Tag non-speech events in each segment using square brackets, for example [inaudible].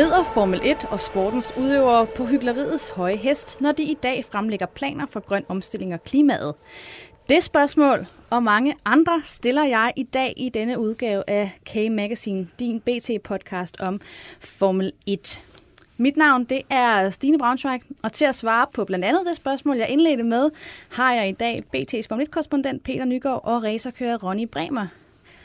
Rider Formel 1 og sportens udøvere på hyggeleriets høje hest, når de i dag fremlægger planer for grøn omstilling og klimaet? Det spørgsmål og mange andre stiller jeg i dag i denne udgave af K-Magazine, din BT-podcast om Formel 1. Mit navn det er Stine Braunschweig, og til at svare på blandt andet det spørgsmål, jeg indledte med, har jeg i dag BT's Formel 1-korrespondent Peter Nygaard og racerkører Ronny Bremer.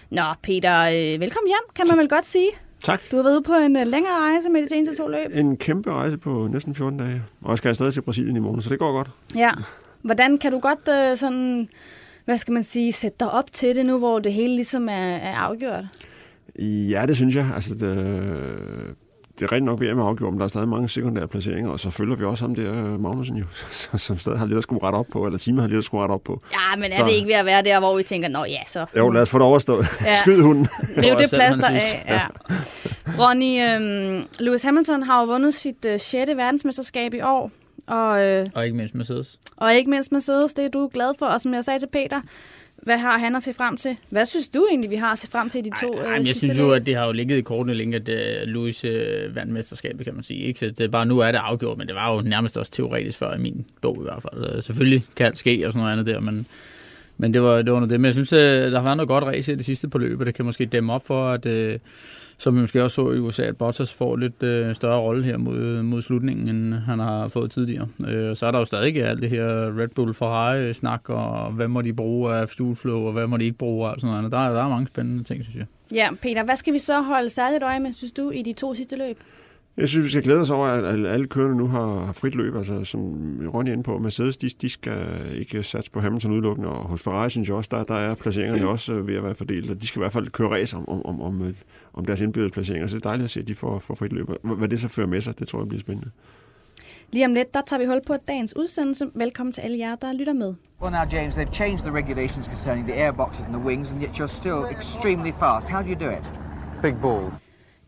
Nå, Peter, øh, velkommen hjem, kan man vel godt sige. Tak. Du har været ude på en øh, længere rejse med de seneste to løb. En kæmpe rejse på næsten 14 dage. Og jeg skal afsted til Brasilien i morgen, så det går godt. Ja. Hvordan kan du godt øh, sådan, hvad skal man sige, sætte dig op til det nu, hvor det hele ligesom er, er afgjort? Ja, det synes jeg. Altså, det, det er rent nok ved at med afgjort, men der er stadig mange sekundære placeringer, og så følger vi også ham der, øh, Magnussen jo, [laughs] som stadig har lidt at skulle rette op på, eller Tima har lidt at skulle rette op på. Ja, men er Så- det ikke ved at være der, hvor vi tænker, nå ja, så Jo, lad os få det overstået. Ja. [laughs] Skyd hunden. det selv man plaster synes. af. Ja. Ronny, øhm, Lewis Hamilton har jo vundet sit øh, 6. verdensmesterskab i år, og, øh, Og ikke mindst Mercedes. og ikke mindst Mercedes, det er du glad for, og som jeg sagde til Peter, hvad har han at se frem til? Hvad synes du egentlig, vi har at se frem til i de to Ej, øh, ej, jeg synes jo, at det har jo ligget i kortene længe, at uh, Louis uh, vandt mesterskabet, kan man sige. Ikke? Så det bare nu er det afgjort, men det var jo nærmest også teoretisk før i min bog i hvert fald. Uh, selvfølgelig kan alt ske og sådan noget andet der, men, men det var, det var noget det. Men jeg synes, uh, der har været noget godt race i det sidste på løbet. Det kan måske dæmme op for, at uh, som vi måske også så i USA, at Bottas får lidt øh, større rolle her mod, mod slutningen, end han har fået tidligere. Øh, så er der jo stadig alt det her Red Bull Ferrari-snak, og hvad må de bruge af fuel flow, og hvad må de ikke bruge, og sådan noget. Der, der er mange spændende ting, synes jeg. Ja, Peter, hvad skal vi så holde særligt øje med, synes du, i de to sidste løb? Jeg synes, vi skal glæde os over, at alle- kørende nu har, frit løb. Altså, som Ronny er inde på, Mercedes, de, de skal ikke satse på Hamilton udelukkende, og hos Ferrari synes jeg også, der, der er placeringerne også øh, ved at være fordelt, og de skal i hvert fald køre race om, om, om, om, øh, om deres indbyrdes placeringer, så det er dejligt at se, at de får, får frit løb. Hvad hvad det så fører med sig, det tror jeg bliver spændende. Lige om lidt, der tager vi hul på dagens udsendelse. Velkommen til alle jer, der lytter med. Well, now, James, they've changed the regulations concerning the airboxes and the wings, and yet you're still extremely fast. How do you do it? Big balls.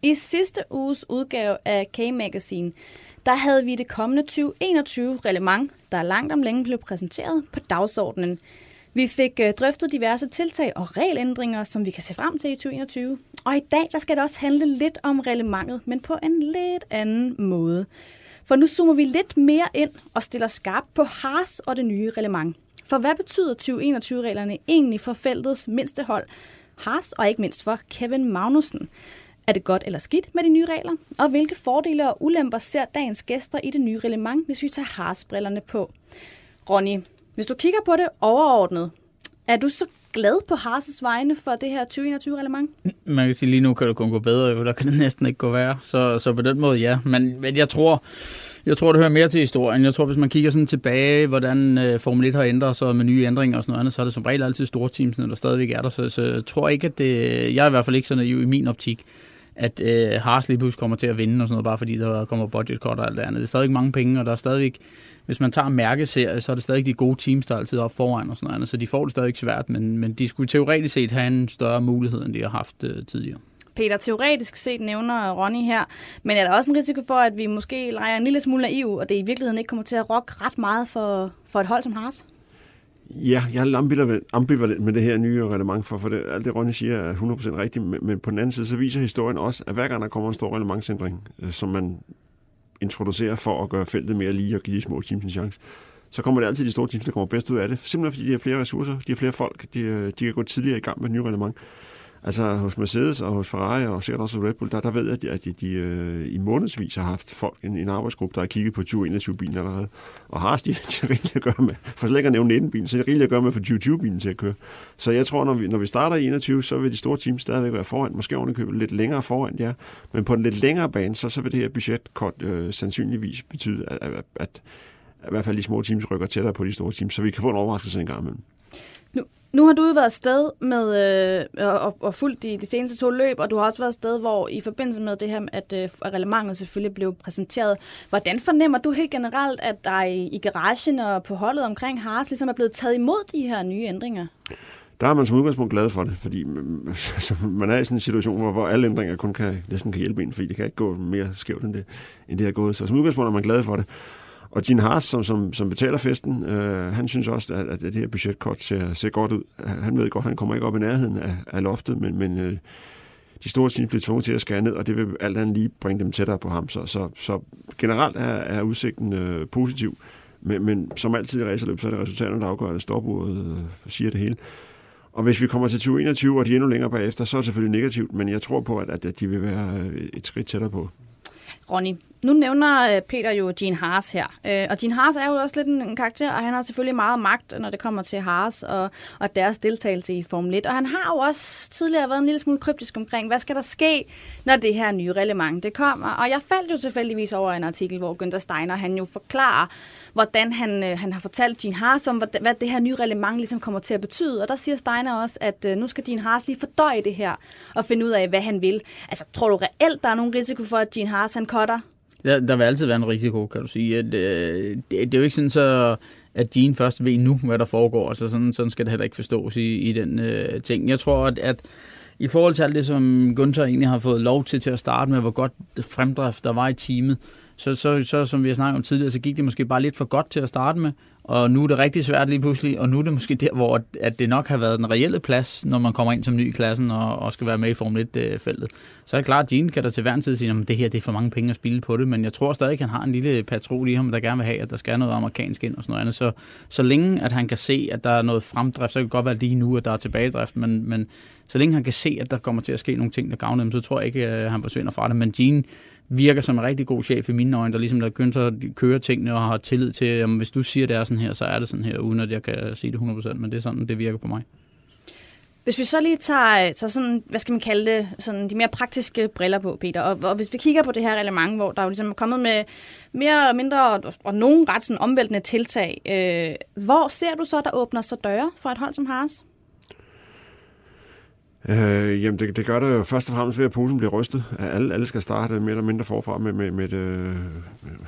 I sidste uges udgave af K-Magazine, der havde vi det kommende 2021 relevant, der langt om længe blev præsenteret på dagsordenen. Vi fik øh, drøftet diverse tiltag og regelændringer, som vi kan se frem til i 2021. Og i dag der skal det også handle lidt om reglementet, men på en lidt anden måde. For nu zoomer vi lidt mere ind og stiller skarpt på Haas og det nye reglement. For hvad betyder 2021-reglerne egentlig for feltets mindste hold, Haas og ikke mindst for Kevin Magnussen? Er det godt eller skidt med de nye regler? Og hvilke fordele og ulemper ser dagens gæster i det nye reglement, hvis vi tager harsbrillerne på? Ronny, hvis du kigger på det overordnet, er du så glad på Harses vegne for det her 2021-reglement? Man kan sige, lige nu kan det kun gå bedre, jo. der kan det næsten ikke gå værre. Så, så på den måde, ja. Men, men jeg tror, jeg tror, det hører mere til historien. Jeg tror, hvis man kigger sådan tilbage, hvordan øh, Formel 1 har ændret sig med nye ændringer og sådan noget andet, så er det som regel altid store teams, der stadigvæk er der. Så, så jeg tror ikke, at det... Jeg er i hvert fald ikke så naiv i min optik, at øh, Haas lige pludselig kommer til at vinde og sådan noget, bare fordi der kommer budget cut og alt det andet. Det er stadig mange penge, og der er stadig hvis man tager mærkeserie, så er det stadig de gode teams, der er altid op foran og sådan noget, så de får det stadig svært, men, men de skulle teoretisk set have en større mulighed, end de har haft øh, tidligere. Peter, teoretisk set nævner Ronny her, men er der også en risiko for, at vi måske leger en lille smule naiv, og det i virkeligheden ikke kommer til at rokke ret meget for, for et hold som Haas? Ja, jeg er ambivalent, ambivalent med det her nye reglement, for, for det, alt det Ronny siger er 100% rigtigt, men, men på den anden side, så viser historien også, at hver gang der kommer en stor reglementsændring, øh, som man introducerer for at gøre feltet mere lige og give de små teams en chance, så kommer det altid de store teams, der kommer bedst ud af det. Simpelthen fordi de har flere ressourcer, de har flere folk, de, øh, de kan gå tidligere i gang med et nye reglement. Altså hos Mercedes og hos Ferrari og sikkert også Red Bull, der, der ved jeg, at de, at de, de øh, i månedsvis har haft folk, en, en arbejdsgruppe, der har kigget på 2021-bilen allerede. Og har de, [laughs] de rigeligt at gøre med, for slet ikke at nævne 19-bilen, så er det rigeligt at gøre med for 2020-bilen til at køre. Så jeg tror, når vi, når vi starter i 21, så vil de store teams stadigvæk være foran, måske ovenikøbet lidt længere foran, ja. Men på en lidt længere bane, så, så vil det her budgetkort øh, sandsynligvis betyde, at, at, at i hvert fald de små teams rykker tættere på de store teams, så vi kan få en overraskelse en gang imellem. Nu har du været afsted med øh, og, og fulgt de, de seneste to løb, og du har også været afsted, hvor i forbindelse med det her, at øh, reglementet selvfølgelig blev præsenteret. Hvordan fornemmer du helt generelt, at der i, i garagen og på holdet omkring Haas ligesom er blevet taget imod de her nye ændringer? Der er man som udgangspunkt glad for det, fordi [laughs] altså, man er i sådan en situation, hvor, hvor alle ændringer kun kan, næsten kan hjælpe en, fordi det kan ikke gå mere skævt end det, end det har gået. Så som udgangspunkt er man glad for det. Og Gene Haas, som, som, som betaler festen, øh, han synes også, at, at det her budgetkort ser, ser godt ud. Han ved godt, at han kommer ikke op i nærheden af, af loftet, men, men øh, de store teams bliver tvunget til at skære ned, og det vil alt andet lige bringe dem tættere på ham. Så, så, så generelt er, er udsigten øh, positiv, men, men som altid i racerløb, så er det resultaterne, der afgør det. Stopuret øh, siger det hele. Og hvis vi kommer til 2021, og de er endnu længere bagefter, så er det selvfølgelig negativt, men jeg tror på, at, at de vil være øh, et skridt tættere på. Ronny, nu nævner øh, Peter jo Gene Haas her. Øh, og Gene Haas er jo også lidt en karakter, og han har selvfølgelig meget magt, når det kommer til Haas og, og deres deltagelse i Formel 1. Og han har jo også tidligere været en lille smule kryptisk omkring, hvad skal der ske, når det her nye reglement det kommer. Og jeg faldt jo tilfældigvis over en artikel, hvor Günther Steiner han jo forklarer, hvordan han, øh, han har fortalt Gene Haas om, hvad, hvad det her nye reglement ligesom kommer til at betyde. Og der siger Steiner også, at nu skal Gene Haas lige fordøje det her og finde ud af, hvad han vil. Altså, tror du reelt, der er nogen risiko for, at Gene Haas han cutter der, der vil altid være en risiko, kan du sige. At, øh, det, det er jo ikke sådan så, at Jean først ved nu, hvad der foregår. Altså sådan, sådan skal det heller ikke forstås i, i den øh, ting. Jeg tror, at, at i forhold til alt det, som Gunther egentlig har fået lov til til at starte med, hvor godt fremdrift der var i teamet, så, så, så som vi har snakket om tidligere, så gik det måske bare lidt for godt til at starte med, og nu er det rigtig svært lige pludselig, og nu er det måske der, hvor at det nok har været den reelle plads, når man kommer ind som ny i klassen og, og skal være med i Formel 1-feltet. Øh, så er det klart, at Gene kan der til hver en tid sige, at det her det er for mange penge at spille på det, men jeg tror stadig, at han har en lille patrol i ham, der gerne vil have, at der skal noget amerikansk ind og sådan noget andet. Så, så længe at han kan se, at der er noget fremdrift, så kan det godt være lige nu, at der er tilbagedrift, men, men så længe han kan se, at der kommer til at ske nogle ting, der gavner dem, så tror jeg ikke, at han forsvinder fra det. Men Gene virker som en rigtig god chef i mine øjne, der ligesom der Günther køre tingene og har tillid til, at hvis du siger, det er sådan her, så er det sådan her, uden at jeg kan sige det 100%, men det er sådan, det virker på mig. Hvis vi så lige tager, tager sådan, hvad skal man kalde det, sådan de mere praktiske briller på, Peter, og, og hvis vi kigger på det her reglement, hvor der jo ligesom er kommet med mere og mindre og, og nogle ret sådan omvæltende tiltag, øh, hvor ser du så, der åbner sig døre for et hold som Haas? Øh, jamen, det, det gør det jo først og fremmest ved, at posen bliver rystet. Alle, alle skal starte mere eller mindre forfra med, med, med et, øh,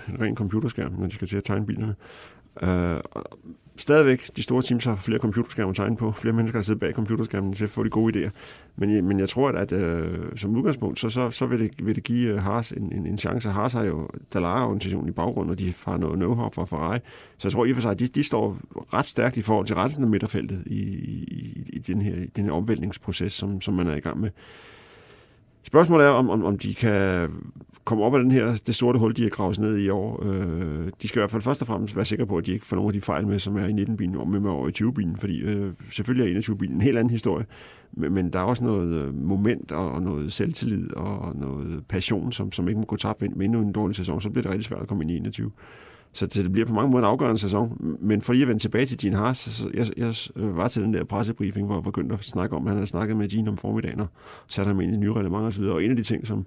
en ren computerskærm, når de skal til at tegne bilerne. Øh, stadigvæk, de store teams har flere computerskærme at tegne på. Flere mennesker har siddet bag computerskærmen til at få de gode idéer. Men, men jeg tror, at, at øh, som udgangspunkt, så, så, så vil, det, vil det give uh, Haas en, en, en chance. Haas har jo Dallara-organisationen i baggrunden, og de har noget know-how fra Ferrari. Så jeg tror i og for sig, at de, de står ret stærkt i forhold til resten af midterfeltet i, i, i den, her, den her omvæltningsproces, som, som man er i gang med. Spørgsmålet er, om, om, om de kan komme op af den her, det sorte hul, de har gravet ned i år. Øh, de skal i hvert fald først og fremmest være sikre på, at de ikke får nogle af de fejl med, som er i 19-bilen, og med, med over i 20-bilen, fordi øh, selvfølgelig er 21-bilen en helt anden historie, men, men der er også noget øh, moment og, og noget selvtillid og noget passion, som, som ikke må gå tabt med endnu en dårlig sæson, så bliver det rigtig svært at komme ind i 21. Så det bliver på mange måder en afgørende sæson. Men for lige at vende tilbage til Gene Haas, så jeg, jeg var til den der pressebriefing, hvor jeg begyndte at snakke om, at han havde snakket med Gene om formiddagen og satte ham ind i nye reglementer osv. Og en af de ting, som,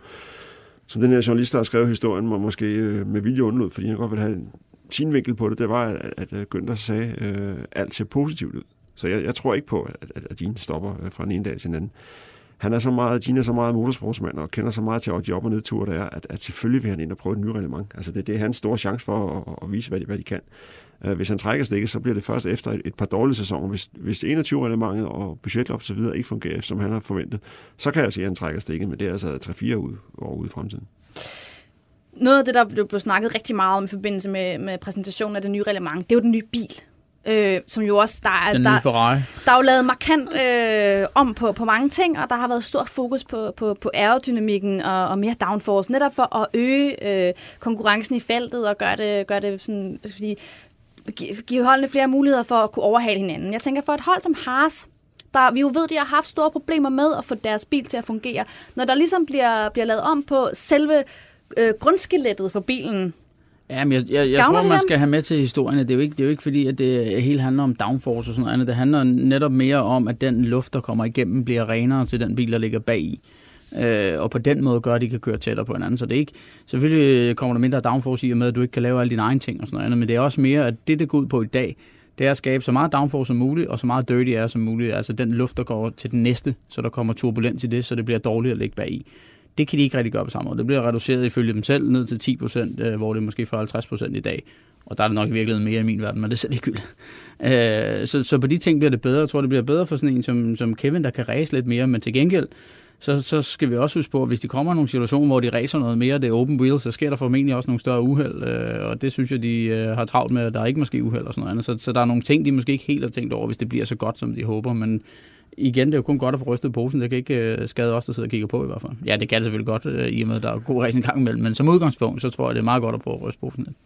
som den her journalist, der har skrevet historien, må måske øh, med vilje undlod, fordi han godt ville have sin vinkel på det, det var, at, at øh, Günther sagde, øh, alt ser positivt ud. Så jeg, jeg tror ikke på, at, at, at Gene stopper øh, fra den ene dag til den anden han er så meget, Gina er så meget motorsportsmand og kender så meget til de op- og nedture, der er, at, at selvfølgelig vil han ind og prøve et nyt reglement. Altså det, det er hans store chance for at, at vise, hvad de, hvad de kan. Uh, hvis han trækker stikket, så bliver det først efter et, et par dårlige sæsoner. Hvis, hvis 21-reglementet og budgetloft så videre ikke fungerer, som han har forventet, så kan jeg altså sige, at han trækker stikket, men det er altså 3-4 ud, år ude i fremtiden. Noget af det, der blev snakket rigtig meget om i forbindelse med, med præsentationen af det nye reglement, det er jo den nye bil øh, som jo også, der er, der, der er jo lavet markant øh, om på, på mange ting, og der har været stor fokus på, på, på aerodynamikken og, og mere downforce, netop for at øge øh, konkurrencen i feltet og gøre det, gøre det sådan, hvad skal sige, give holdene flere muligheder for at kunne overhale hinanden. Jeg tænker, for et hold som Haas, der, vi jo ved, de har haft store problemer med at få deres bil til at fungere. Når der ligesom bliver, bliver lavet om på selve øh, grundskelettet for bilen, Ja, men jeg, jeg, jeg tror, man skal have med til historien. Det er, jo ikke, det er jo ikke fordi, at det hele handler om downforce og sådan noget andet. Det handler netop mere om, at den luft, der kommer igennem, bliver renere til den bil, der ligger bag i. øh, og på den måde gør, at de kan køre tættere på hinanden. Så det er ikke, selvfølgelig kommer der mindre downforce i og med, at du ikke kan lave alle dine egne ting og sådan noget andet, men det er også mere, at det, det går ud på i dag, det er at skabe så meget downforce som muligt, og så meget dirty air som muligt, altså den luft, der går til den næste, så der kommer turbulens i det, så det bliver dårligt at ligge bag i. Det kan de ikke rigtig gøre på samme måde. Det bliver reduceret ifølge dem selv ned til 10 procent, øh, hvor det er måske for 50 procent i dag. Og der er det nok i virkeligheden mere i min verden, men det er selv ikke øh, så, så på de ting bliver det bedre. Jeg tror, det bliver bedre for sådan en som, som Kevin, der kan ræse lidt mere, men til gengæld, så, så skal vi også huske på, at hvis de kommer i nogle situationer, hvor de racer noget mere, det er open wheel, så sker der formentlig også nogle større uheld, øh, og det synes jeg, de øh, har travlt med, at der er ikke måske uheld og sådan noget andet. Så, så der er nogle ting, de måske ikke helt har tænkt over, hvis det bliver så godt, som de håber, men igen, det er jo kun godt at få rystet posen. Det kan ikke øh, skade os, der sidder og kigger på i hvert fald. Ja, det kan det selvfølgelig godt, øh, i og med, at der er god racing gang imellem. Men som udgangspunkt, så tror jeg, det er meget godt at prøve at ryste posen lidt.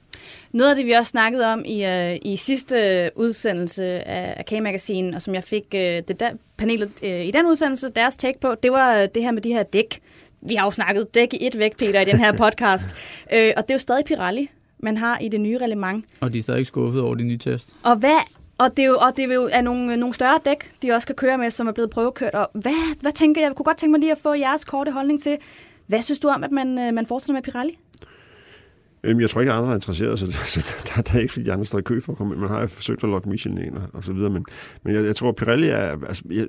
Noget af det, vi også snakkede om i, øh, i sidste udsendelse af, K-Magazine, og som jeg fik øh, det der, panelet øh, i den udsendelse, deres take på, det var det her med de her dæk. Vi har jo snakket dæk i et væk, Peter, i den her podcast. [laughs] øh, og det er jo stadig Pirelli, man har i det nye reglement. Og de er stadig skuffet over de nye test. Og hvad og det er jo, og det er jo er nogle, nogle større dæk, de også kan køre med, som er blevet prøvekørt. Og hvad, hvad tænker jeg? Jeg kunne godt tænke mig lige at få jeres korte holdning til. Hvad synes du om, at man, øh, man fortsætter med Pirelli? Øhm, jeg tror ikke, at andre er interesseret, så, så der, der, er ikke, fordi de andre står i kø for at komme ind. Man har jo forsøgt at lokke Michelin ind og, og så videre, men, men jeg, jeg tror, at Pirelli er... Altså, jeg,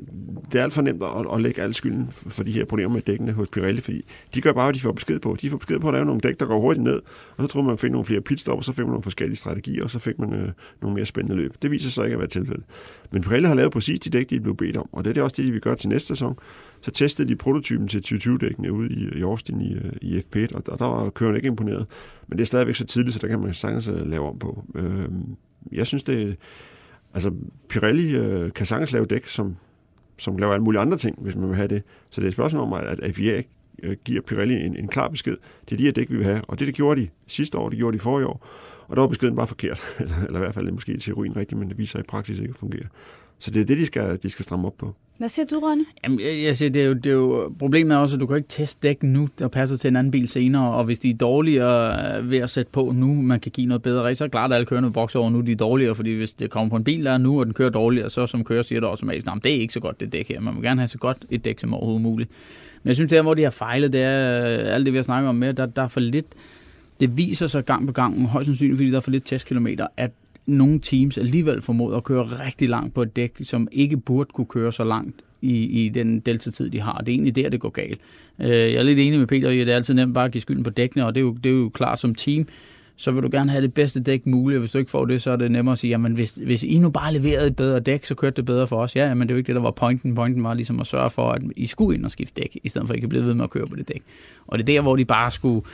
det er alt for nemt at, at lægge al skylden for de her problemer med dækkene hos Pirelli, fordi de gør bare, hvad de får besked på. De får besked på at lave nogle dæk, der går hurtigt ned, og så tror man, man finder nogle flere pitstop, og så fik man nogle forskellige strategier, og så fik man øh, nogle mere spændende løb. Det viser sig ikke at være tilfældet. Men Pirelli har lavet præcis de dæk, de blev bedt om, og det er det også det, de vil gøre til næste sæson så testede de prototypen til 2020-dækkene ude i, i Austin i, øh, i FP1, og der, der var kørende ikke imponeret. Men det stadigvæk så tidligt, så der kan man sagtens øh, lave om på. Øh, jeg synes, det Altså, Pirelli øh, kan sagtens lave dæk, som, som laver alle mulige andre ting, hvis man vil have det. Så det er et spørgsmål om, at, at FIA øh, giver Pirelli en, en klar besked. Det er de her dæk, vi vil have. Og det, det gjorde de sidste år, det gjorde de forrige år. Og der var beskeden bare forkert. [laughs] eller, eller i hvert fald måske i teorien rigtigt, men det viser i praksis ikke at fungere. Så det er det, de skal, de skal stramme op på. Hvad siger du, Rønne? Jamen, jeg, jeg siger, det er, jo, det er jo, problemet er også, at du kan ikke teste dæk nu, der passer til en anden bil senere, og hvis de er dårligere ved at sætte på nu, man kan give noget bedre race, så er klart, at alle kørende bokser over nu, de er dårligere, fordi hvis det kommer på en bil, der er nu, og den kører dårligere, så som kører siger det automatisk, at det er ikke så godt det dæk her, man må gerne have så godt et dæk som overhovedet muligt. Men jeg synes, det er, hvor de har fejlet, det er alt det, vi har snakket om med, der, der er for lidt, det viser sig gang på gang, højst sandsynligt, fordi der er for lidt testkilometer, at nogle teams alligevel formået at køre rigtig langt på et dæk, som ikke burde kunne køre så langt i, i den deltatid, de har. Det er egentlig der, det går galt. Øh, jeg er lidt enig med Peter i, at det er altid nemt bare at give skylden på dækkene, og det er jo, det er jo klart som team, så vil du gerne have det bedste dæk muligt, og hvis du ikke får det, så er det nemmere at sige, jamen hvis, hvis I nu bare leverede et bedre dæk, så kørte det bedre for os. Ja, men det er jo ikke det, der var pointen. Pointen var ligesom at sørge for, at I skulle ind og skifte dæk, i stedet for at I kan blive ved med at køre på det dæk. Og det er der, hvor de bare skulle,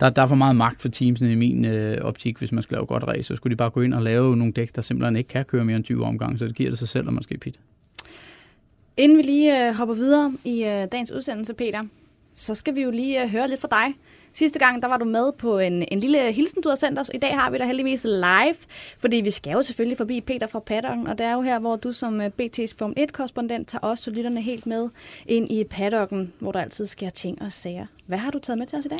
der, der er for meget magt for teamsene i min øh, optik, hvis man skal lave godt race, så skulle de bare gå ind og lave nogle dæk, der simpelthen ikke kan køre mere end 20 omgange, så det giver det sig selv, at man skal pit. Inden vi lige øh, hopper videre i øh, dagens udsendelse, Peter, så skal vi jo lige øh, høre lidt fra dig. Sidste gang, der var du med på en, en lille hilsen, du har sendt os. I dag har vi dig heldigvis live, fordi vi skal jo selvfølgelig forbi Peter fra paddocken, og det er jo her, hvor du som øh, BT's Form 1-korrespondent tager os og lytterne helt med ind i paddocken, hvor der altid sker ting og sager. Hvad har du taget med til os i dag?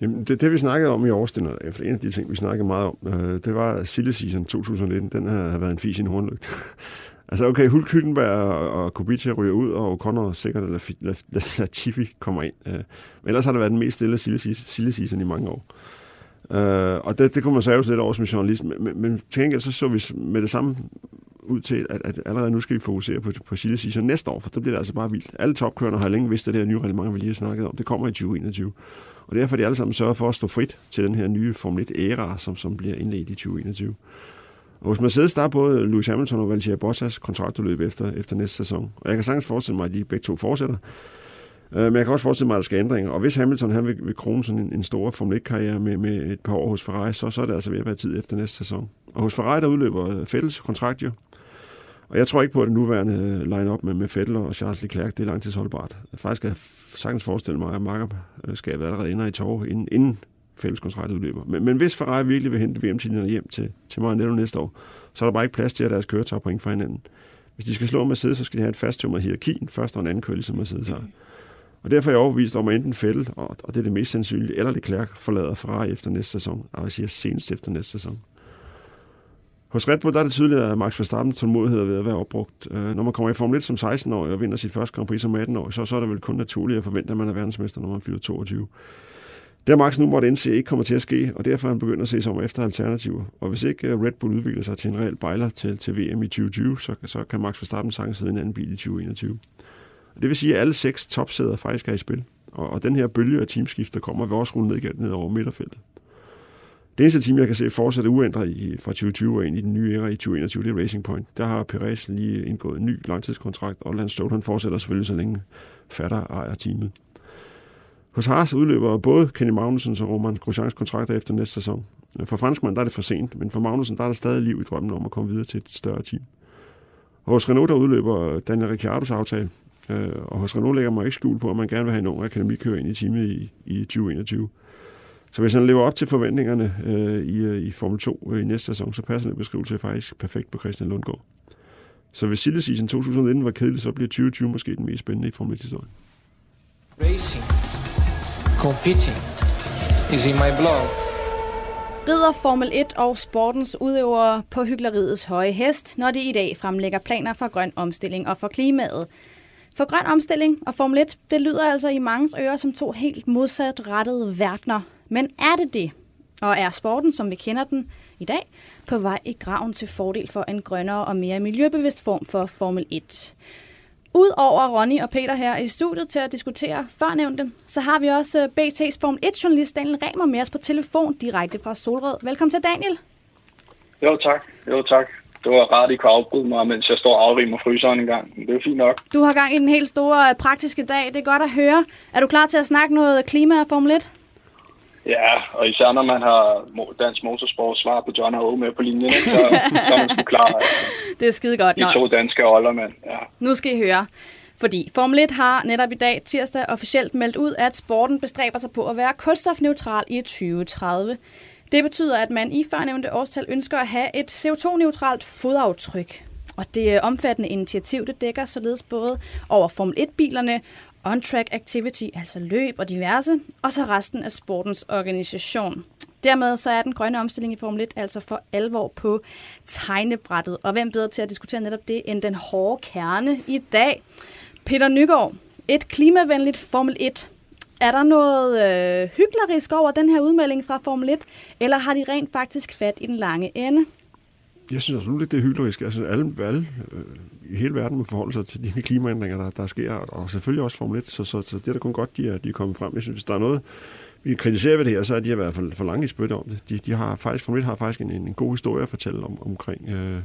Jamen, det, det vi snakkede om i årstiden, for en af de ting, vi snakkede meget om, øh, det var Silly Season 2019. Den har været en fis i en hornlygt. [laughs] Altså okay, Hulk Hylkenberg og Kubica ryger ud, og O'Connor sikkert eller Latifi kommer ind. Øh, men ellers har det været den mest stille silly season i mange år. Øh, og det, det kunne man så lidt over som journalist, men, men, men til gengæld så så vi med det samme ud til, at, at allerede nu skal vi fokusere på, på silly season næste år, for der bliver det altså bare vildt. Alle topkørende har længe vidst, at det her nye reglement, vi lige har snakket om, det kommer i 2021. Og derfor er de alle sammen sørget for at stå frit til den her nye Formel 1-æra, som, som bliver indledt i 2021. Og hos Mercedes, der er både Lewis Hamilton og Valtteri Bottas kontraktudløb efter, efter næste sæson. Og jeg kan sagtens forestille mig, at de begge to fortsætter. Øh, men jeg kan også forestille mig, at der skal ændringer. Og hvis Hamilton han vil, vil krone sådan en, en stor Formel 1-karriere med, med et par år hos Ferrari, så, så er det altså ved at være tid efter næste sæson. Og hos Ferrari, der udløber fælles kontrakt jo. Og jeg tror ikke på, at det nuværende øh, line-up med, med Vettel og Charles Leclerc, det er langtidsholdbart. Faktisk kan jeg sagtens forestille mig, at Markup skal være allerede ender i tog, inden, inden fælleskontraktet udløber. Men, men hvis Ferrari virkelig vil hente VM-titlen hjem til, til Maranello næste år, så er der bare ikke plads til, at deres køretøj point fra hinanden. Hvis de skal slå Mercedes, så skal de have et fasttømret hierarki, en første og en anden kølle, som Mercedes har. Og derfor er jeg overbevist om, at enten Fælde, og, og det er det mest sandsynlige, eller Leclerc forlader Ferrari efter næste sæson, og jeg siger senest efter næste sæson. Hos Red Bull der er det tydeligt, at Max Verstappen tålmodighed er ved at være opbrugt. Øh, når man kommer i Formel 1 som 16-årig og vinder sit første Grand Prix som 18-årig, så, så er det vel kun naturligt at forvente, at man er verdensmester, når man fylder 22. Det har Max nu måtte indse ikke kommer til at ske, og derfor er han begyndt at se sig om efter alternativer. Og hvis ikke øh, Red Bull udvikler sig til en reel bejler til, til VM i 2020, så, så kan Max Verstappen sagtens sidde i en anden bil i 2021. Det vil sige, at alle seks topsæder faktisk er i spil. Og, og den her bølge af teamskifter kommer, ved også rulle ned, ned over midterfeltet. Det eneste team, jeg kan se fortsætte uændret i, fra 2020 og ind i den nye æra i 2021, det er Racing Point. Der har Perez lige indgået en ny langtidskontrakt, og Lance Stroll han fortsætter selvfølgelig så længe fatter ejer teamet. Hos Haas udløber både Kenny Magnusens og Roman Grosjeans kontrakter efter næste sæson. For franskmanden der er det for sent, men for Magnussen der er der stadig liv i drømmen om at komme videre til et større team. Og hos Renault der udløber Daniel Ricciardos aftale, øh, og hos Renault lægger man ikke skjul på, at man gerne vil have en ung akademikører ind i teamet i, i 2021. Så hvis han lever op til forventningerne øh, i, øh, i Formel 2 øh, i næste sæson, så passer den beskrivelse faktisk perfekt på Christian Lundgaard. Så hvis silly season 2019 var kedelig, så bliver 2020 måske den mest spændende i Formel 1-historien. Racing, competing, is in my blog. Rider Formel 1 og sportens udøvere på hyggeleriets høje hest, når de i dag fremlægger planer for grøn omstilling og for klimaet. For grøn omstilling og Formel 1, det lyder altså i mangens ører som to helt modsat rettede verdener. Men er det det? Og er sporten, som vi kender den i dag, på vej i graven til fordel for en grønnere og mere miljøbevidst form for Formel 1? Udover Ronny og Peter her i studiet til at diskutere førnævnte, så har vi også BT's Formel 1-journalist Daniel Remer med os på telefon direkte fra Solrød. Velkommen til, Daniel. Jo, tak. Jo, tak. Det var rart, at I kunne afbryde mig, mens jeg står og afrimer fryseren en gang. Det er fint nok. Du har gang i den helt store øh, praktiske dag. Det er godt at høre. Er du klar til at snakke noget klima og Formel 1? Ja, og især når man har dansk motorsport svar på John og med på linjen, så, så er man sgu klar. [laughs] Det er skide godt. De to danske roller, mand. Ja. Nu skal I høre. Fordi Formel 1 har netop i dag tirsdag officielt meldt ud, at sporten bestræber sig på at være kulstofneutral i 2030. Det betyder, at man i førnævnte årstal ønsker at have et CO2-neutralt fodaftryk. Og det omfattende initiativ, det dækker således både over Formel 1-bilerne, on-track activity, altså løb og diverse, og så resten af sportens organisation. Dermed så er den grønne omstilling i Formel 1 altså for alvor på tegnebrættet. Og hvem bedre til at diskutere netop det end den hårde kerne i dag? Peter Nygaard, et klimavenligt Formel 1. Er der noget øh, hyklerisk over den her udmelding fra Formel 1, eller har de rent faktisk fat i den lange ende? Jeg synes absolut ikke, det er hyklerisk. Altså, alle, alle øh, i hele verden må forholde sig til de klimaændringer, der, der sker, og selvfølgelig også Formel 1, så, så, så det er da kun godt, de er, de er kommet frem. Jeg synes, hvis der er noget, vi kritiserer ved det her, så er de i hvert fald for lange i spytte om det. De, de har faktisk, Formel 1 har faktisk en, en god historie at fortælle om, omkring øh,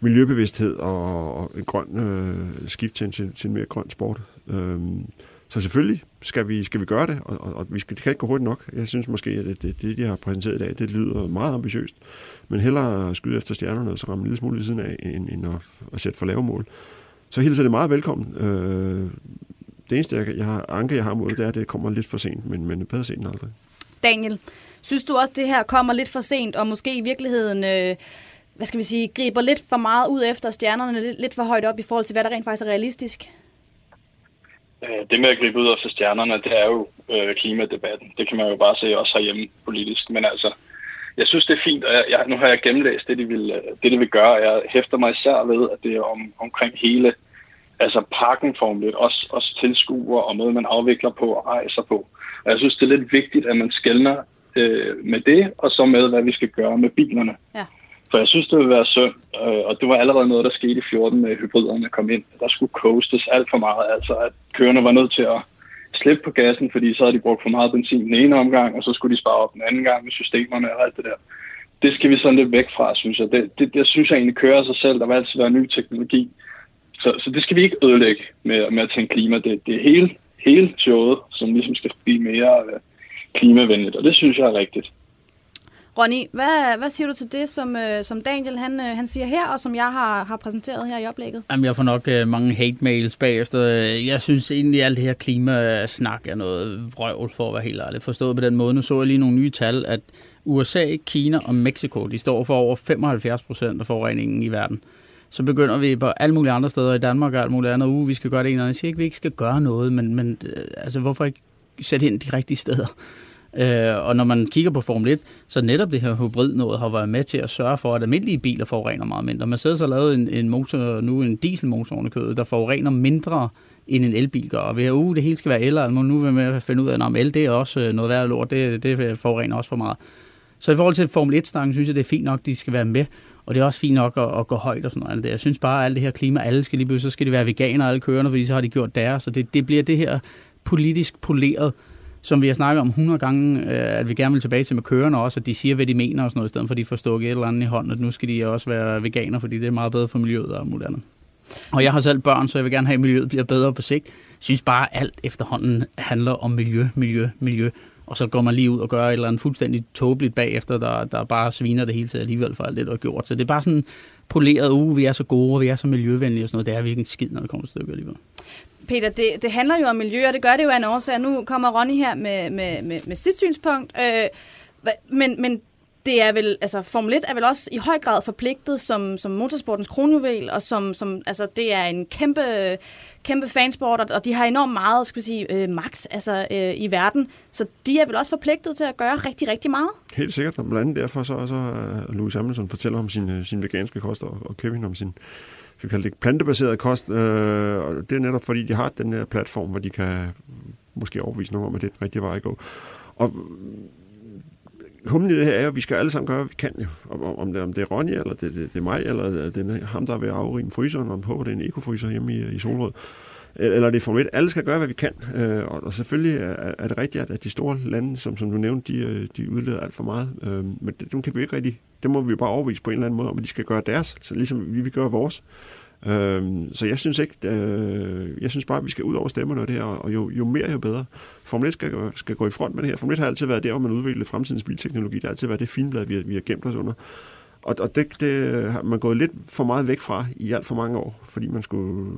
miljøbevidsthed og, og øh, en grøn øh, skift til, til, til en mere grøn sport. Øh, så selvfølgelig skal vi, skal vi gøre det, og, og, og vi skal, det kan ikke gå hurtigt nok. Jeg synes måske, at det, det, det, de har præsenteret i dag, det lyder meget ambitiøst. Men hellere skyde efter stjernerne, og så ramme en lille smule ved siden af, end, end at, at sætte for lave mål. Så hilser det meget velkommen. Øh, det eneste, jeg, jeg har, anke, jeg har mod det, er, at det kommer lidt for sent, men, men bedre sent end aldrig. Daniel, synes du også, at det her kommer lidt for sent, og måske i virkeligheden... Øh hvad skal vi sige, griber lidt for meget ud efter stjernerne, lidt, lidt for højt op i forhold til, hvad der rent faktisk er realistisk? Øh, det med at gribe ud efter stjernerne, det er jo øh, klimadebatten. Det kan man jo bare se også herhjemme politisk. Men altså, jeg synes, det er fint, og jeg, jeg, nu har jeg gennemlæst det, de vil, øh, det, de vil gøre. Jeg hæfter mig især ved, at det er om, omkring hele altså pakken formelt, også, også tilskuer og måde, man afvikler på og rejser på. Og jeg synes, det er lidt vigtigt, at man skældner øh, med det, og så med, hvad vi skal gøre med bilerne. Ja. For jeg synes, det ville være synd, øh, og det var allerede noget, der skete i 14 med hybriderne kom ind. Der skulle coastes alt for meget, altså at kørerne var nødt til at slippe på gassen, fordi så havde de brugt for meget benzin den ene omgang, og så skulle de spare op den anden gang med systemerne og alt det der. Det skal vi sådan lidt væk fra, synes jeg. Det, det, det synes jeg egentlig kører sig selv. Der vil altid være ny teknologi. Så, så det skal vi ikke ødelægge med, med at tænke klima. Det, det er hele, hele showet, som ligesom skal blive mere øh, klimavenligt, og det synes jeg er rigtigt. Ronny, hvad, hvad siger du til det, som, øh, som Daniel han, øh, han siger her, og som jeg har, har præsenteret her i oplægget? Jamen, jeg får nok øh, mange hate-mails bagefter. Jeg synes egentlig, at alt det her klimasnak er noget vrøvl, for at være helt ærlig. Forstået på den måde. Nu så jeg lige nogle nye tal, at USA, Kina og Mexico, de står for over 75 procent af forureningen i verden. Så begynder vi på alle mulige andre steder i Danmark og alt muligt andet. Uh, vi skal gøre det ene, og jeg siger ikke, at vi ikke skal gøre noget, men, men øh, altså, hvorfor ikke sætte ind de rigtige steder? Øh, og når man kigger på Formel 1, så netop det her hybrid noget har været med til at sørge for, at almindelige biler forurener meget mindre. Mercedes har lavet en, en motor, nu en dieselmotor kødet, der forurener mindre end en elbil gør. Og vi har, uh, det hele skal være el, og nu vil med at finde ud af, at el det er også øh, noget værd lort, det, det forurener også for meget. Så i forhold til Formel 1-stangen, synes jeg, det er fint nok, at de skal være med. Og det er også fint nok at, at gå højt og sådan noget. Jeg synes bare, at alt det her klima, alle skal lige pludselig, så skal det være veganer, alle kørende, fordi så har de gjort deres. Så det, det bliver det her politisk poleret, som vi har snakket om 100 gange, øh, at vi gerne vil tilbage til med kørerne også, at de siger, hvad de mener og sådan noget, i stedet for at de får stukket et eller andet i hånden, at nu skal de også være veganer, fordi det er meget bedre for miljøet og muligt andet. Og jeg har selv børn, så jeg vil gerne have, at miljøet bliver bedre på sigt. Jeg synes bare, at alt efterhånden handler om miljø, miljø, miljø. Og så går man lige ud og gør et eller andet fuldstændig tåbeligt bagefter, der, der bare sviner det hele til alligevel for alt det, der er gjort. Så det er bare sådan poleret, uh, vi er så gode, og vi er så miljøvenlige og sådan noget. Det er virkelig skid, når det kommer til stykket alligevel. Peter, det, det handler jo om miljø, og det gør det jo af en årsag. Nu kommer Ronny her med, med, med, med sit synspunkt. Øh, men, men det er vel, altså Formel 1 er vel også i høj grad forpligtet som, som motorsportens kronjuvel, og som, som, altså det er en kæmpe, kæmpe fansport, og de har enormt meget, skal vi sige, øh, magt altså, øh, i verden. Så de er vel også forpligtet til at gøre rigtig, rigtig meget? Helt sikkert, og blandt andet derfor så, så øh, uh, Louis Hamilton fortæller om sin, øh, sin veganske kost, og, og Kevin om sin skal vi kalde det plantebaseret kost, øh, og det er netop fordi, de har den her platform, hvor de kan måske overbevise nogen om, at det er den rigtige vej at gå. Og humlen i det her er at vi skal alle sammen gøre, hvad vi kan jo. Om, om, det, om det er Ronja, eller det, det, det er mig, eller det er ham, der er ved at afrime fryseren, og håber, det er en ekofryser hjemme i, i Solrød. Eller det er Formel 1. Alle skal gøre, hvad vi kan. Øh, og, selvfølgelig er, er det rigtigt, at de store lande, som, som du nævnte, de, øh, de udleder alt for meget. Øh, men det, dem kan vi ikke rigtig... Det må vi bare overvise på en eller anden måde, om de skal gøre deres, så ligesom vi vil gøre vores. Øhm, så jeg synes ikke, øh, jeg synes bare, at vi skal ud over stemmerne og det her, og jo, jo mere, jo bedre. Formel 1 skal, skal gå i front med det her. Formel 1 har altid været der, hvor man udvikler fremtidens bilteknologi. Det har altid været det finblad, vi har, vi har gemt os under. Og, og det, det har man gået lidt for meget væk fra i alt for mange år, fordi man skulle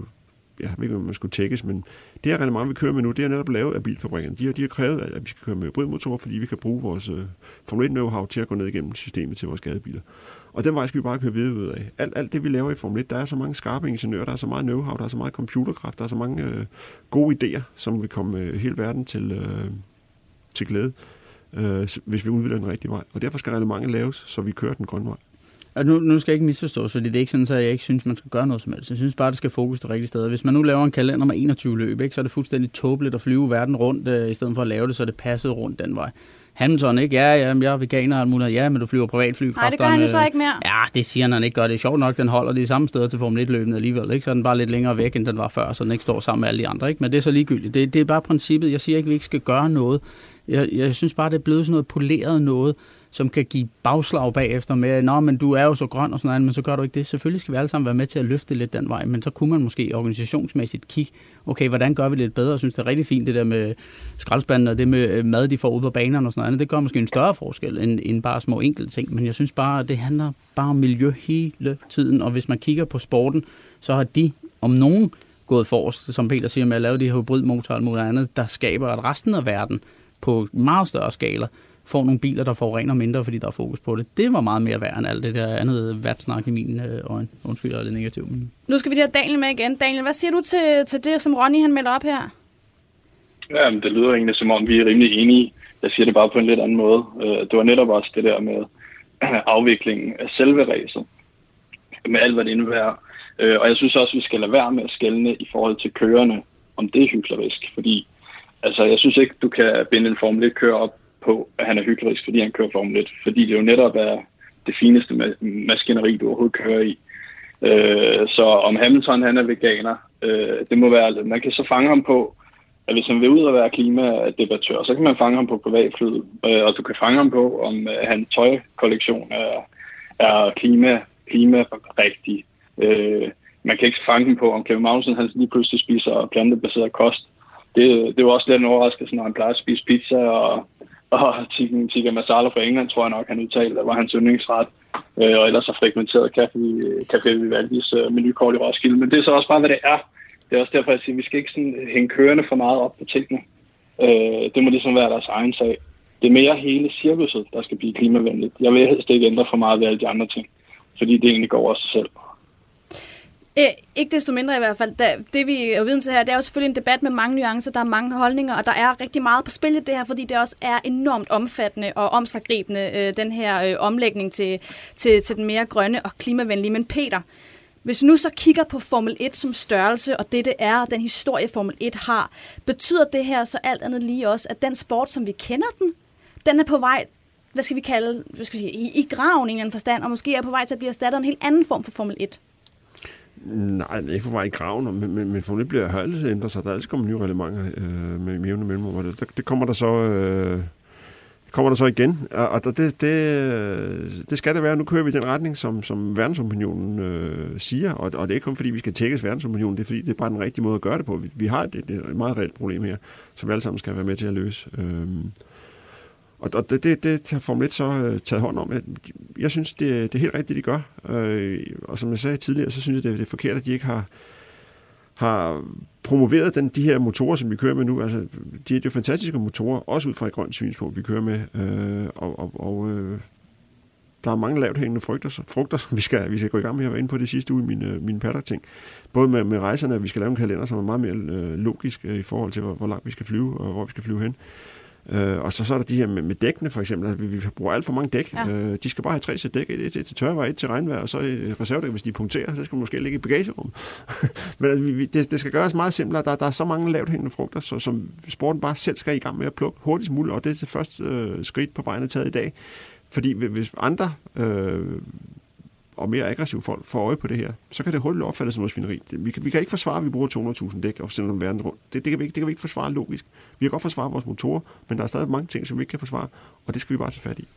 jeg ved ikke, om man skulle tjekkes, men det her reglement, vi kører med nu, det er netop lavet af bilfabrikkerne. De har, de har krævet, at vi skal køre med hybridmotorer, fordi vi kan bruge vores uh, Formel 1 know-how til at gå ned igennem systemet til vores gadebiler. Og den vej skal vi bare køre videre ud af. Alt, alt det, vi laver i Formel 1, der er så mange skarpe ingeniører, der er så meget know-how, der er så meget computerkraft, der er så mange uh, gode idéer, som vil komme uh, hele verden til, uh, til glæde, uh, hvis vi udvikler den rigtige vej. Og derfor skal reglementet laves, så vi kører den grønne vej. Og nu, nu skal jeg ikke misforstås, fordi det er ikke sådan, at jeg ikke synes, man skal gøre noget som helst. Jeg synes bare, det skal fokus det rigtige sted. Hvis man nu laver en kalender med 21 løb, ikke, så er det fuldstændig tåbeligt at flyve verden rundt, øh, i stedet for at lave det, så det passede rundt den vej. Hamilton, ikke? Ja, ja, jeg er veganer og muligt. Ja, men du flyver privatfly. Nej, det gør han jo så ikke mere. Ja, det siger han ikke gør. Det er sjovt nok, den holder de samme steder til Formel 1-løbene alligevel. Ikke? Så er den bare lidt længere væk, end den var før, så den ikke står sammen med alle de andre. Ikke? Men det er så ligegyldigt. Det, det er bare princippet. Jeg siger ikke, at vi ikke skal gøre noget. Jeg, jeg synes bare, det er blevet sådan noget poleret noget, som kan give bagslag bagefter med, nå, men du er jo så grøn og sådan noget, men så gør du ikke det. Selvfølgelig skal vi alle sammen være med til at løfte lidt den vej, men så kunne man måske organisationsmæssigt kigge, okay, hvordan gør vi det lidt bedre? Jeg synes, det er rigtig fint, det der med skraldspanden og det med øh, mad, de får ud på banerne og sådan noget. Det gør måske en større forskel end, end bare små enkelte ting, men jeg synes bare, det handler bare om miljø hele tiden, og hvis man kigger på sporten, så har de om nogen gået forrest, som Peter siger, med at lave de her hybridmotorer og alt muligt andet, der skaber, at resten af verden på meget større skala får nogle biler, der forurener mindre, fordi der er fokus på det. Det var meget mere værd end alt det der andet værtsnak i min øh, øjne. Undskyld, jeg er lidt negativ. Men... Nu skal vi lige have Daniel med igen. Daniel, hvad siger du til, til det, som Ronny han melder op her? Ja, det lyder egentlig som om, vi er rimelig enige. Jeg siger det bare på en lidt anden måde. Øh, det var netop også det der med [clears throat] afviklingen af selve ræset. Med alt, hvad det indebærer. Øh, og jeg synes også, at vi skal lade være med at skælne i forhold til kørende, om det er hyklerisk. Fordi altså, jeg synes ikke, du kan binde en Formel 1-kører op på, at han er hyggelig, fordi han kører Formel 1. Fordi det jo netop er det fineste maskineri, du overhovedet kører i. Øh, så om Hamilton han er veganer, øh, det må være, man kan så fange ham på, at hvis han vil ud og være klimadebattør, så kan man fange ham på privatflyet, øh, og du kan fange ham på, om øh, hans tøjkollektion er, er klima, klima rigtig. Øh, man kan ikke fange ham på, om Kevin Magnussen han lige pludselig spiser plantebaseret kost. Det, det var også lidt en overraskelse, når han plejer at spise pizza og og tikka masala fra England, tror jeg nok, han udtalte, var hans yndlingsret. Øh, og ellers har frekventeret Café, Café Vivaldis øh, menukort i Roskilde. Men det er så også bare, hvad det er. Det er også derfor, jeg siger, at vi skal ikke sådan hænge kørende for meget op på tingene. Øh, det må ligesom være deres egen sag. Det er mere hele cirkuset, der skal blive klimavenligt. Jeg vil helst ikke ændre for meget ved alle de andre ting, fordi det egentlig går også selv. Øh, ikke desto mindre i hvert fald. Da, det vi er viden til her, det er jo selvfølgelig en debat med mange nuancer, der er mange holdninger, og der er rigtig meget på spil i det her, fordi det også er enormt omfattende og omsagribende, øh, den her øh, omlægning til, til, til den mere grønne og klimavenlige. Men Peter, hvis vi nu så kigger på Formel 1 som størrelse, og det det er, den historie Formel 1 har, betyder det her så alt andet lige også, at den sport, som vi kender den, den er på vej hvad skal vi kalde, hvad skal vi sige, i, i graven i en eller anden forstand, og måske er på vej til at blive erstattet af en helt anden form for Formel 1? Nej, den er ikke på vej i graven, men, men, men Formel 1 bliver altid ændret sig. Der er altid kommet nye relevanter øh, med, med jævne mellemrum. Det, det kommer der så... Øh, kommer der så igen, og det, det, det skal det være. Nu kører vi i den retning, som, som verdensopinionen øh, siger, og, og det er ikke kun fordi, vi skal tækkes verdensopinionen, det er fordi, det er bare den rigtige måde at gøre det på. Vi, vi har et, det er et meget reelt problem her, som vi alle sammen skal være med til at løse. Øh, og det, det, det har Formel 1 så øh, taget hånd om. Jeg synes, det, det er helt rigtigt, de gør. Øh, og som jeg sagde tidligere, så synes jeg, det, det er forkert, at de ikke har, har promoveret den, de her motorer, som vi kører med nu. Altså, de er jo fantastiske motorer, også ud fra et grønt synspunkt, vi kører med. Øh, og og, og øh, der er mange lavt hængende frugter, frugter, som vi skal, vi skal gå i gang med. Jeg var inde på det sidste uge i mine, øh, mine patter-ting. Både med, med rejserne, at vi skal lave en kalender, som er meget mere øh, logisk øh, i forhold til, hvor, hvor langt vi skal flyve, og hvor vi skal flyve hen. Øh, og så, så er der de her med, med dækkene, for eksempel. Altså, vi, vi bruger alt for mange dæk. Ja. Øh, de skal bare have tre sæt dæk. Et, et, et til tørvejr, et til regnvejr, og så et reservedæk, hvis de punkterer. Det skal måske ligge i bagagerummet. [laughs] Men altså, vi, det, det skal gøres meget simplere. Der, der er så mange lavt hængende frugter, så, som sporten bare selv skal i gang med at plukke hurtigst muligt. Og det er det første øh, skridt på vejen taget i dag. Fordi hvis andre øh, og mere aggressive folk får øje på det her, så kan det hurtigt opfattes som noget svineri. Vi kan, vi kan ikke forsvare, at vi bruger 200.000 dæk og sender dem verden rundt. Det, det, kan vi ikke, det kan vi ikke forsvare logisk. Vi kan godt forsvare vores motorer, men der er stadig mange ting, som vi ikke kan forsvare, og det skal vi bare tage fat i.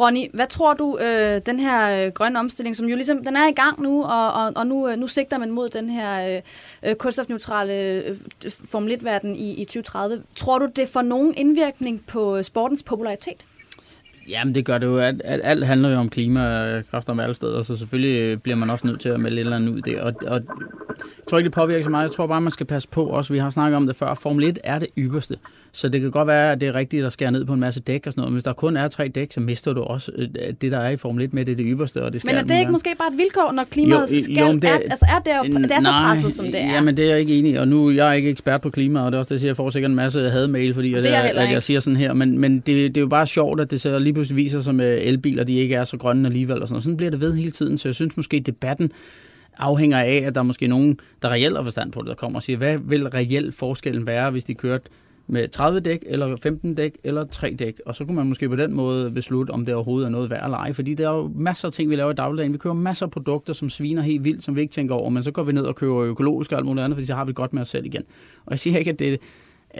Ronny, hvad tror du, øh, den her øh, grønne omstilling, som jo ligesom, den er i gang nu, og, og, og nu, øh, nu sigter man mod den her øh, øh kulstofneutrale øh, Formel 1-verden i, i 2030. Tror du, det får nogen indvirkning på øh, sportens popularitet? Jamen det gør det jo, at, at alt handler jo om klimakræfter om alle steder, så selvfølgelig øh, bliver man også nødt til at melde et eller andet ud der. Og, og jeg tror ikke, det påvirker så meget. Jeg tror bare, man skal passe på også. Vi har snakket om det før. Formel 1 er det ypperste. Så det kan godt være, at det er rigtigt at skære ned på en masse dæk og sådan noget. Men hvis der kun er tre dæk, så mister du også øh, det, der er i Formel 1 med, det er det ypperste. Og det men er det ikke måske bare et vilkår, når klimaet jo, skal, jo, det, er, altså er det, jo, det er så presset, som det er? Jamen det er jeg ikke enig i. Og nu jeg er ikke ekspert på klima, og det er også det, jeg siger, jeg får sikkert en masse hademail, fordi det jeg, at jeg siger sådan her. Men, men det, det, er jo bare sjovt, at det så lige pludselig viser sig med elbiler, de ikke er så grønne alligevel. Og sådan, og sådan bliver det ved hele tiden. Så jeg synes måske, debatten afhænger af, at der er måske nogen, der reelt har forstand på det, der kommer og siger, hvad vil reelt forskellen være, hvis de kørte med 30 dæk, eller 15 dæk, eller 3 dæk. Og så kunne man måske på den måde beslutte, om det overhovedet er noget værd eller ej. Fordi der er jo masser af ting, vi laver i dagligdagen. Vi køber masser af produkter, som sviner helt vildt, som vi ikke tænker over. Men så går vi ned og køber økologisk og alt muligt andet, fordi så har vi det godt med os selv igen. Og jeg siger ikke, at det,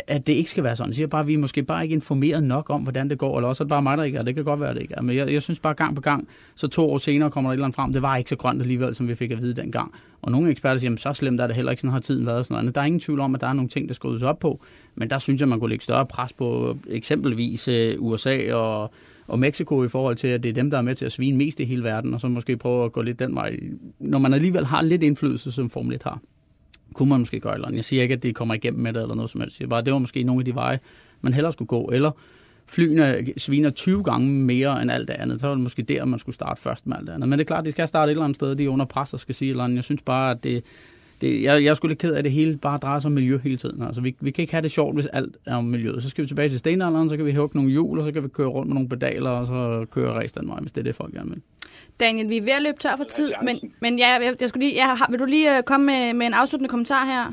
at det ikke skal være sådan. Jeg siger bare, at vi er måske bare ikke informeret nok om, hvordan det går, eller også er det bare mig, der ikke er. Det kan godt være, at det ikke er. Men jeg, jeg synes bare gang på gang, så to år senere kommer der et eller andet frem. Det var ikke så grønt alligevel, som vi fik at vide dengang. Og nogle eksperter siger, at så slemt er det heller ikke, sådan har tiden været. Sådan noget. Der er ingen tvivl om, at der er nogle ting, der skal ryddes op på. Men der synes jeg, man kunne lægge større pres på eksempelvis øh, USA og, og Mexico i forhold til, at det er dem, der er med til at svine mest i hele verden, og så måske prøve at gå lidt den vej, når man alligevel har lidt indflydelse, som Formel 1 har kunne man måske gøre eller andet. Jeg siger ikke, at det kommer igennem med det eller noget som helst. Jeg bare, det var måske nogle af de veje, man hellere skulle gå. Eller flyene sviner 20 gange mere end alt det andet. Så var det måske der, man skulle starte først med alt det andet. Men det er klart, de skal starte et eller andet sted. De er under pres og skal sige et eller andet. Jeg synes bare, at det, det, jeg, jeg er sgu lidt ked af, at det hele bare drejer sig om miljø hele tiden. Altså, vi, vi kan ikke have det sjovt, hvis alt er om miljøet. Så skal vi tilbage til stenalderen, så kan vi hugge nogle hjul, og så kan vi køre rundt med nogle pedaler, og så køre race den vej, hvis det er det, folk gerne vil. Daniel, vi er ved at løbe tør for tid, men, men ja, jeg, jeg skulle lige, jeg, vil du lige øh, komme med, med en afsluttende kommentar her?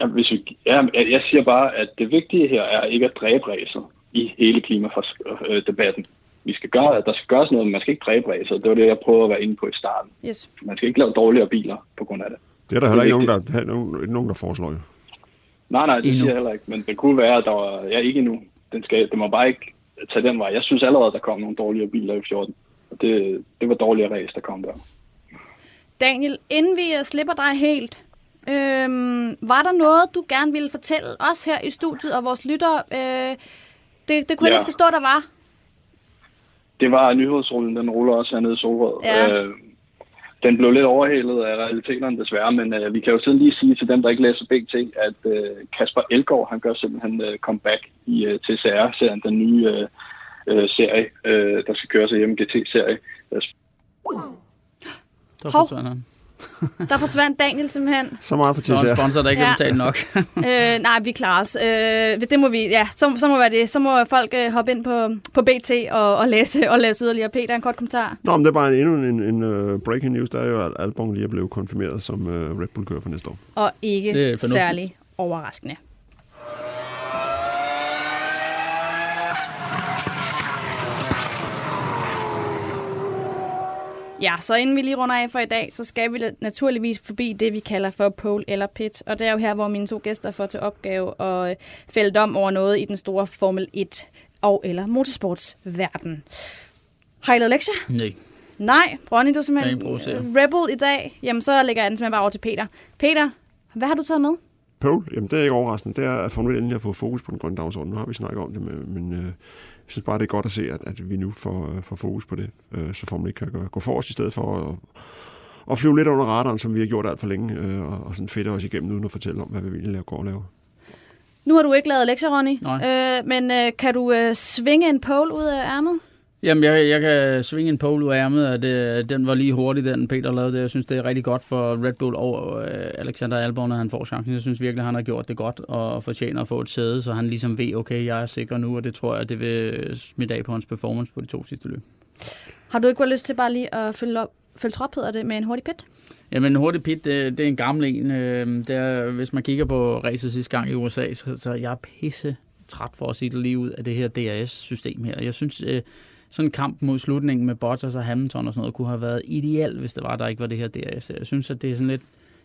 Ja, hvis vi, ja, jeg siger bare, at det vigtige her er ikke at dræbe ræset i hele klimadebatten. Vi skal gøre, at der skal gøres noget, men man skal ikke dræbe ræset. Det var det, jeg prøvede at være inde på i starten. Yes. Man skal ikke lave dårligere biler på grund af det. Det er der heller ikke nogen, der, der, nogen, nogen, der foreslår jo. Nej, nej, det siger jeg heller ikke. Men det kunne være, at der var... Ja, ikke endnu. Den skal, det må bare ikke tage den vej. Jeg synes allerede, der kom nogle dårligere biler i 14. Og det, det var dårligere race, der kom der. Daniel, inden vi øh, slipper dig helt, øhm, var der noget, du gerne ville fortælle os her i studiet og vores lyttere? Øh, det, det kunne ja. jeg ikke forstå, der var. Det var nyhedsrullen, den ruller også hernede i Solrød. Ja. Øh, den blev lidt overhældet af realiteterne desværre, men øh, vi kan jo sådan lige sige til dem, der ikke læser BT, at øh, Kasper Elgård, han gør simpelthen øh, comeback i øh, TCR-serien, den nye øh, øh, serie, øh, der skal køres af MGT-serie. Hov, Der forsvandt Daniel simpelthen. Så meget for Så er en sponsor, der ikke Ja. betalt nok. [laughs] øh, nej, vi klarer os. Øh, det må vi, ja, så, så må være det. Så må folk øh, hoppe ind på, på BT og, og, læse, og læse yderligere. Peter, en kort kommentar. Nå, men det er bare en, endnu en, en uh, breaking news. Der er jo, at Albon lige er blevet konfirmeret som uh, Red Bull-kører for næste år. Og ikke særlig overraskende. Ja, så inden vi lige runder af for i dag, så skal vi naturligvis forbi det, vi kalder for pole eller pit. Og det er jo her, hvor mine to gæster får til opgave at øh, fælde dom over noget i den store Formel 1 og eller motorsportsverden. Har I lavet lektier? Nej. Nej, Ronny, du er simpelthen improviserer. rebel i dag. Jamen, så lægger jeg den simpelthen bare over til Peter. Peter, hvad har du taget med? Pole, jamen det er ikke overraskende. Det er, at Formel 1 endelig har fået fokus på den grønne dagsorden. Nu har vi snakket om det, men øh, jeg synes bare, det er godt at se, at, at vi nu får, øh, får fokus på det, øh, så Formel 1 kan gå, gå forrest i stedet for at, at flyve lidt under radaren, som vi har gjort alt for længe, øh, og, og sådan fedte os igennem uden at fortælle om, hvad vi egentlig går og laver. Nu har du ikke lavet lektier, Ronny. Nej. Øh, men øh, kan du øh, svinge en pole ud af ærmet? Jamen, jeg, jeg kan svinge en pole ud af ærmet, og det, den var lige hurtig, den Peter lavede det. Jeg synes, det er rigtig godt for Red Bull og øh, Alexander Albon, at han får chancen. Jeg synes virkelig, han har gjort det godt og fortjener at få et sæde, så han ligesom ved, okay, jeg er sikker nu, og det tror jeg, det vil smitte af på hans performance på de to sidste løb. Har du ikke været lyst til bare lige at følge, op, følge trop, hedder det, med en hurtig pit? Jamen, en hurtig pit, det, det er en gammel en. Øh, Det er, hvis man kigger på racet sidste gang i USA, så, så jeg er pisse træt for at sige det lige ud af det her DRS-system her. Jeg synes, øh, sådan en kamp mod slutningen med Bottas og Hamilton og sådan noget, kunne have været ideelt, hvis det var, der ikke var det her DRS. Jeg synes, at det er sådan lidt...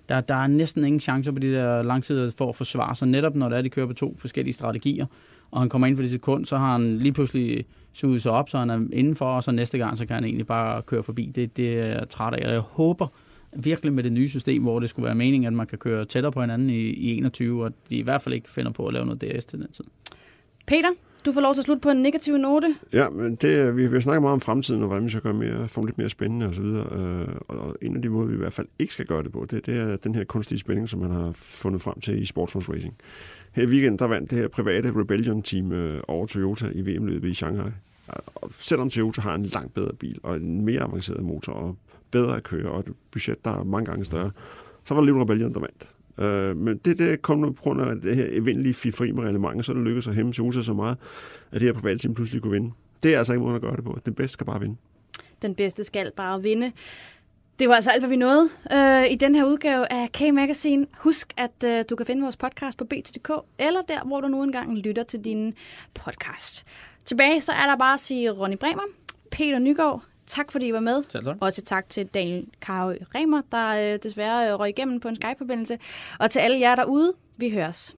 Der, der er næsten ingen chancer på de der langsider for at forsvare sig, netop når det er, de kører på to forskellige strategier, og han kommer ind for det sekund, så har han lige pludselig suget sig op, så han er indenfor, og så næste gang, så kan han egentlig bare køre forbi. Det, det er jeg træt af, og jeg håber virkelig med det nye system, hvor det skulle være meningen, at man kan køre tættere på hinanden i, i 21, og de i hvert fald ikke finder på at lave noget DRS til den tid. Peter, du får lov til at slutte på en negativ note. Ja, men det, vi, vi snakker meget om fremtiden, og hvordan vi skal gøre mere, få lidt mere spændende osv. Øh, og, og en af de måder, vi i hvert fald ikke skal gøre det på, det, det er den her kunstige spænding, som man har fundet frem til i Sportsforce Racing. Her i weekenden, der vandt det her private Rebellion-team øh, over Toyota i VM-løbet i Shanghai. Og selvom Toyota har en langt bedre bil, og en mere avanceret motor, og bedre at køre, og et budget, der er mange gange større, så var det lige Rebellion, der vandt. Øh, men det, der kom nu på grund af det her evindelige fifri med reglementet, så er det lykkedes at hæmme Sosa så meget, at det her private team pludselig kunne vinde. Det er altså ikke måden at gøre det på. Den bedste skal bare vinde. Den bedste skal bare vinde. Det var altså alt, hvad vi nåede øh, i den her udgave af K-Magazine. Husk, at øh, du kan finde vores podcast på bt.dk, eller der, hvor du nu engang lytter til din podcast. Tilbage så er der bare at sige Ronny Bremer, Peter Nygaard, tak fordi I var med. Selv tak. Også tak til Daniel Karo Remer, der øh, desværre øh, røg igennem på en Skype-forbindelse. Og til alle jer derude, vi høres.